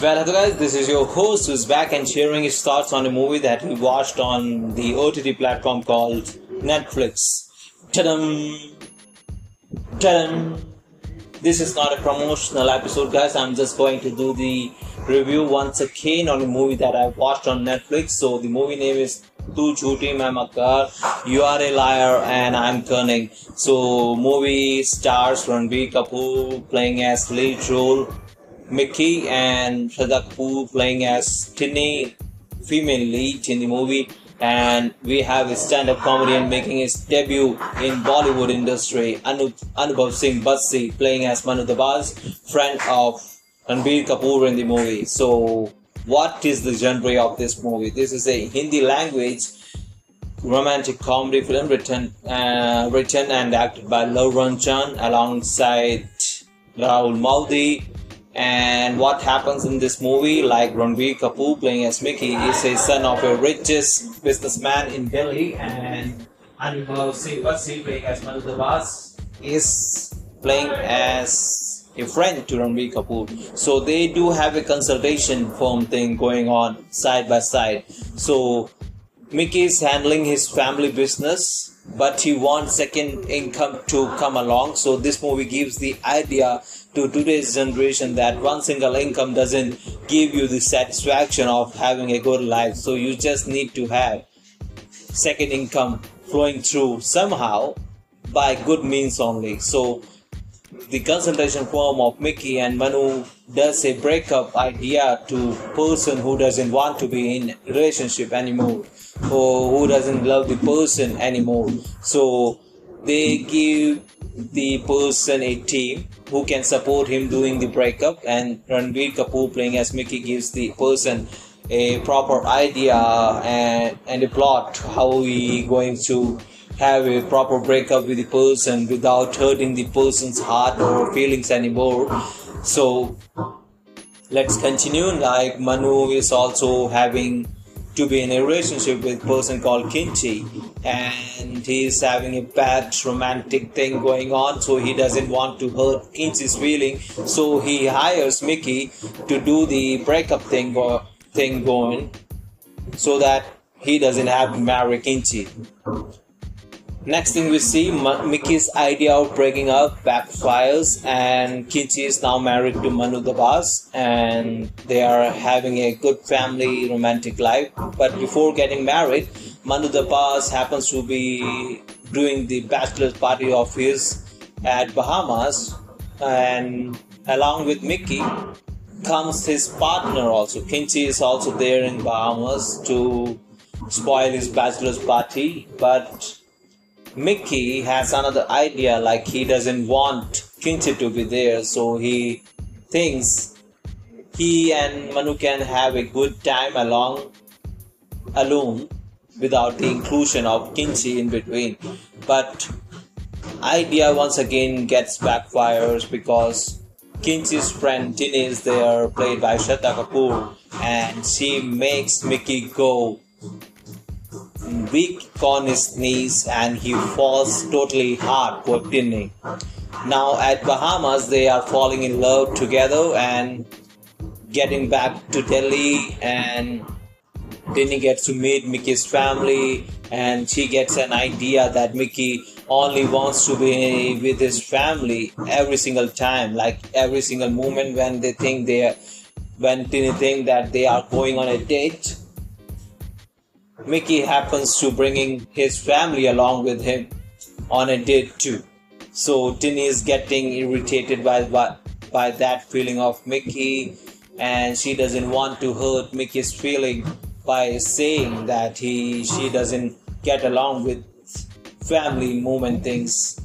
Well, hello guys, this is your host who's back and sharing his thoughts on a movie that we watched on the OTT platform called Netflix. Ta-dum! Ta-dum! This is not a promotional episode, guys. I'm just going to do the review once again on a movie that I watched on Netflix. So the movie name is Tu Jhoothi Main You Are a Liar and I'm Cunning. So movie stars Ranbir Kapoor playing as lead role Mickey and Shraddha playing as Tinny, female lead in the movie. And we have a stand-up comedian making his debut in Bollywood industry, Anu- Anubhav Singh Bassi playing as Manu Dabas, friend of Ranbir Kapoor in the movie. So, what is the genre of this movie? This is a Hindi language romantic comedy film written uh, written and acted by Luv Ranjan alongside Rahul Maldi. And what happens in this movie, like Ranbir Kapoor playing as Mickey, is a son of a richest businessman in Delhi, and Anubhav Singh Bassi playing as Manu Dabas is playing as a friend to Ranbir Kapoor. So they do have a consultation firm thing going on side by side. So Mickey is handling his family business, but he wants second income to come along. So this movie gives the idea to today's generation that one single income doesn't give you the satisfaction of having a good life. So you just need to have second income flowing through somehow by good means only. So the consultation firm of Mickey and Manu does a breakup idea to person who doesn't want to be in relationship anymore or who doesn't love the person anymore. So they give the person a team who can support him doing the breakup. And Ranbir Kapoor playing as Mickey gives the person a proper idea and, and a plot how he going to have a proper breakup with the person without hurting the person's heart or feelings anymore. So let's continue. Like manu is also having to be in a relationship with a person called Kinchi and he's having a bad romantic thing going on so he doesn't want to hurt Kinchi's feeling. So he hires Mickey to do the breakup thing go- thing going so that he doesn't have to marry Kinchi Next thing we see, Mickey's idea of breaking up backfires, and Kinchi is now married to Manu Dabas, and they are having a good family romantic life. But before getting married, Manu Dabas happens to be doing the bachelor's party of his at Bahamas, and along with Mickey comes his partner also. Kinchi is also there in Bahamas to spoil his bachelor's party, but Mickey has another idea like he doesn't want Kinchi to be there, so he thinks he and Manu can have a good time along alone without the inclusion of Kinchi in between. But idea once again gets backfires because Kinchi's friend Tini is there, played by Shraddha Kapoor, and she makes Mickey go weak on his knees and he falls totally hard for Tinny. Now at Bahamas they are falling in love together and getting back to Delhi and Tinny gets to meet Mickey's family and she gets an idea that Mickey only wants to be with his family every single time like every single moment when they think they are when Tinny think that they are going on a date Mickey happens to bringing his family along with him on a date too. So Tinny is getting irritated by, by by that feeling of Mickey, and she doesn't want to hurt Mickey's feeling by saying that he she doesn't get along with family moment things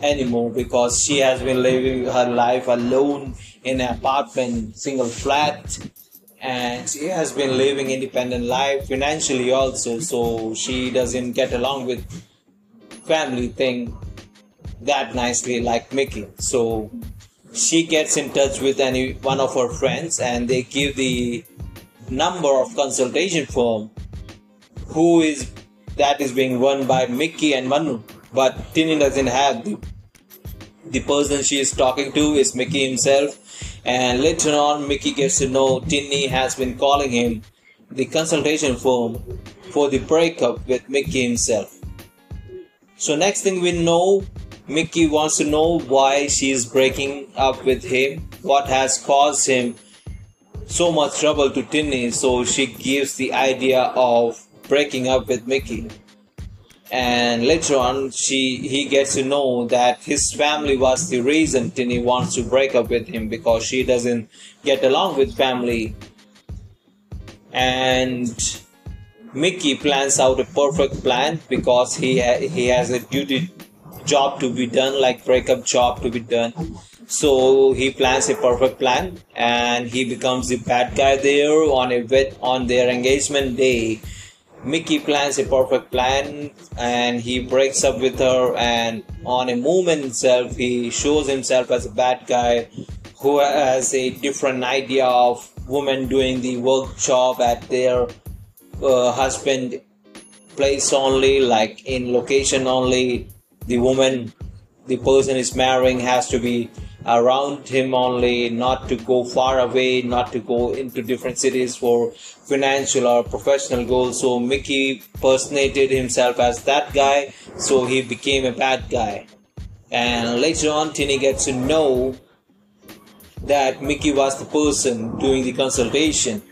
anymore because she has been living her life alone in an apartment, single flat, and she has been living independent life financially also so she doesn't get along with family thing that nicely like mickey. So she gets in touch with any one of her friends and they give the number of consultation firm who is that is being run by mickey and manu. But tini doesn't have the the person she is talking to is mickey himself And later on, Mickey gets to know Tinny has been calling him the consultation firm for the breakup with Mickey himself. So next thing we know, Mickey wants to know why she is breaking up with him, what has caused him so much trouble to Tinny, so she gives the idea of breaking up with Mickey. And later on, she he gets to know that his family was the reason Tini wants to break up with him because she doesn't get along with family. And Mickey plans out a perfect plan because he ha- he has a duty job to be done, like breakup job to be done. So he plans a perfect plan, and he becomes the bad guy there on a vet on their engagement day. Mickey plans a perfect plan and he breaks up with her and on a moment itself he shows himself as a bad guy who has a different idea of women doing the work job at their uh, husband place only like in location only. The woman the person is marrying has to be around him only not to go far away not to go into different cities for financial or professional goals. So mickey personated himself as that guy so he became a bad guy. And later on Tinny gets to know that mickey was the person doing the consultation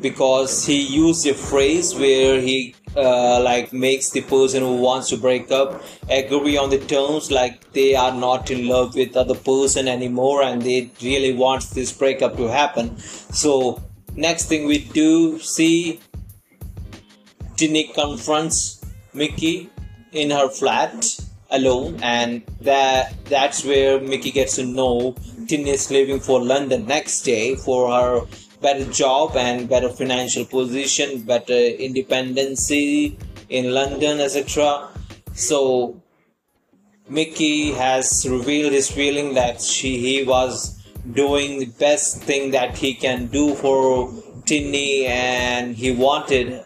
because he used a phrase where he uh, like makes the person who wants to break up agree on the terms like they are not in love with other person anymore and they really want this breakup to happen. So next thing we do see Tinny confronts Mickey in her flat alone and that that's where Mickey gets to know Tinny is leaving for London next day for her better job and better financial position, better independency in London, etc. So Mickey has revealed his feeling that she he was doing the best thing that he can do for Tinny and he wanted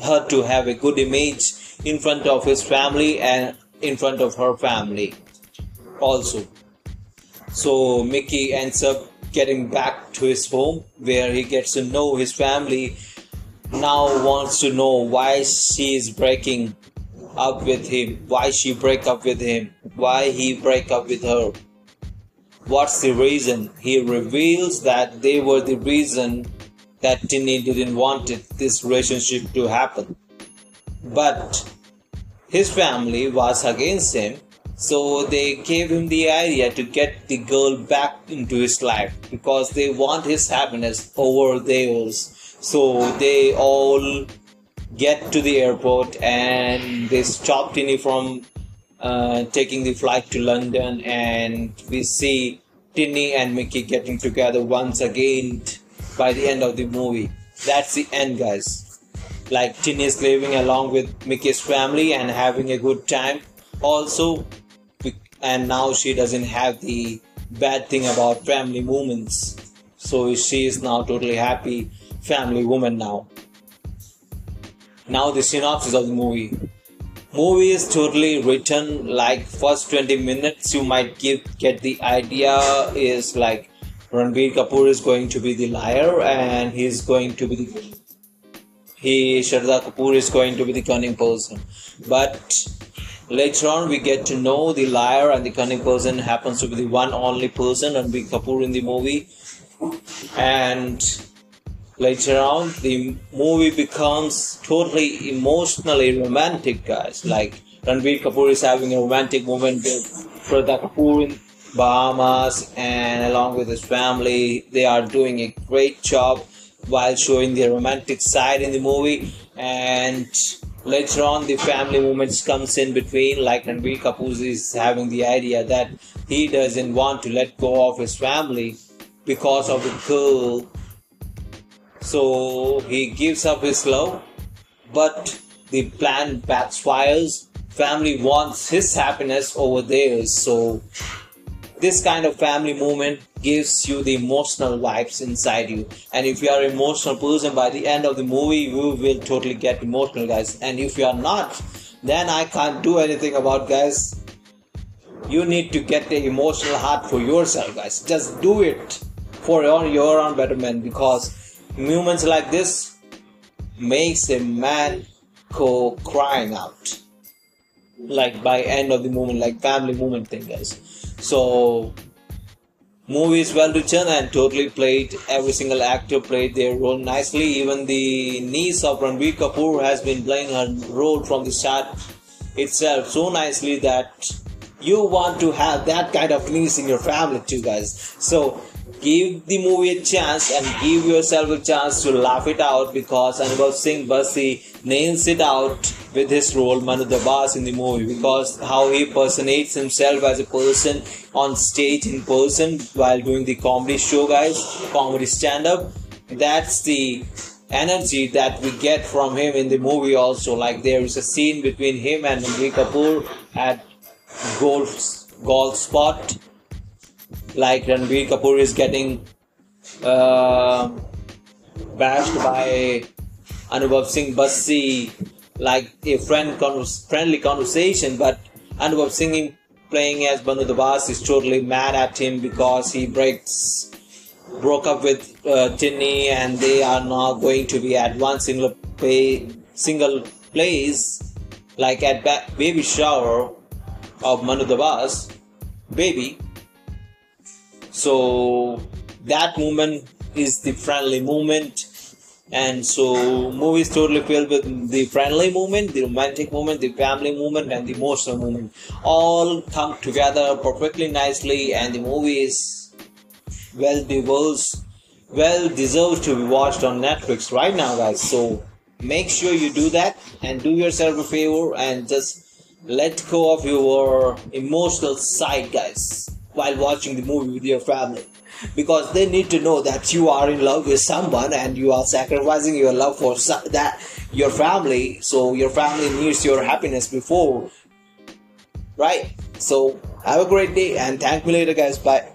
her to have a good image in front of his family and in front of her family also. So Mickey ends up getting back to his home where he gets to know his family now wants to know why she is breaking up with him why she break up with him why he break up with her. What's the reason? He reveals that they were the reason that Tinny didn't want it, this relationship to happen. But his family was against him so they gave him the idea to get the girl back into his life because they want his happiness over theirs. So they all get to the airport and they stop Tinny from uh, taking the flight to London and we see Tinny and Mickey getting together once again by the end of the movie. That's the end, guys. Like Tinny is living along with Mickey's family and having a good time. Also, and now she doesn't have the bad thing about family moments. So she is now totally happy family woman now. Now the synopsis of the movie. Movie is totally written like first 20 minutes you might give get the idea is like Ranbir Kapoor is going to be the liar and he's going to be the he Shraddha Kapoor is going to be the cunning person. But Later on, we get to know the liar and the cunning person happens to be the one only person, Ranbir Kapoor in the movie. And later on, the movie becomes totally emotionally romantic, guys. Like Ranbir Kapoor is having a romantic moment with Shraddha Kapoor in Bahamas, and along with his family, they are doing a great job while showing the romantic side in the movie. And later on the family moments comes in between like Ranbir Kapoor is having the idea that he doesn't want to let go of his family because of the girl. So he gives up his love but the plan backfires. Family wants his happiness over theirs. So this kind of family moment gives you the emotional vibes inside you. And if you are an emotional person by the end of the movie you will totally get emotional guys. And if you are not then i can't do anything about guys. You need to get the emotional heart for yourself guys. Just do it for your, your own betterment because moments like this makes a man go crying out. Like by end of the moment like family moment thing guys. So movie is well written and totally played. Every single actor played their role nicely. Even the niece of Ranbir kapoor has been playing her role from the start itself so nicely that you want to have that kind of niece in your family too guys. So give the movie a chance and give yourself a chance to laugh it out because Anubhav Singh Bassi nails it out with his role Manu Dabas in the movie because how he personates himself as a person on stage in person while doing the comedy show guys comedy stand up that's the energy that we get from him in the movie also. Like there is a scene between him and Ranbir Kapoor at golf golf spot. Like Ranbir Kapoor is getting uh, bashed by Anubhav Singh Bassi like a friend friendly conversation but Anubhav Singh playing as Manu Dabas is totally mad at him because he breaks broke up with uh, Tinny and they are now going to be at one single pay single place like at ba- baby shower of Manu Dabas baby. So that moment is the friendly moment and so movie is totally filled with the friendly moment the romantic moment the family moment and the emotional moment. All come together perfectly nicely and the movie is well deserved well deserved to be watched on netflix right now guys. So make sure you do that and do yourself a favor and just let go of your emotional side guys while watching the movie with your family because they need to know that you are in love with someone and you are sacrificing your love for that your family. So your family needs your happiness before right? So have a great day and thank me later guys. Bye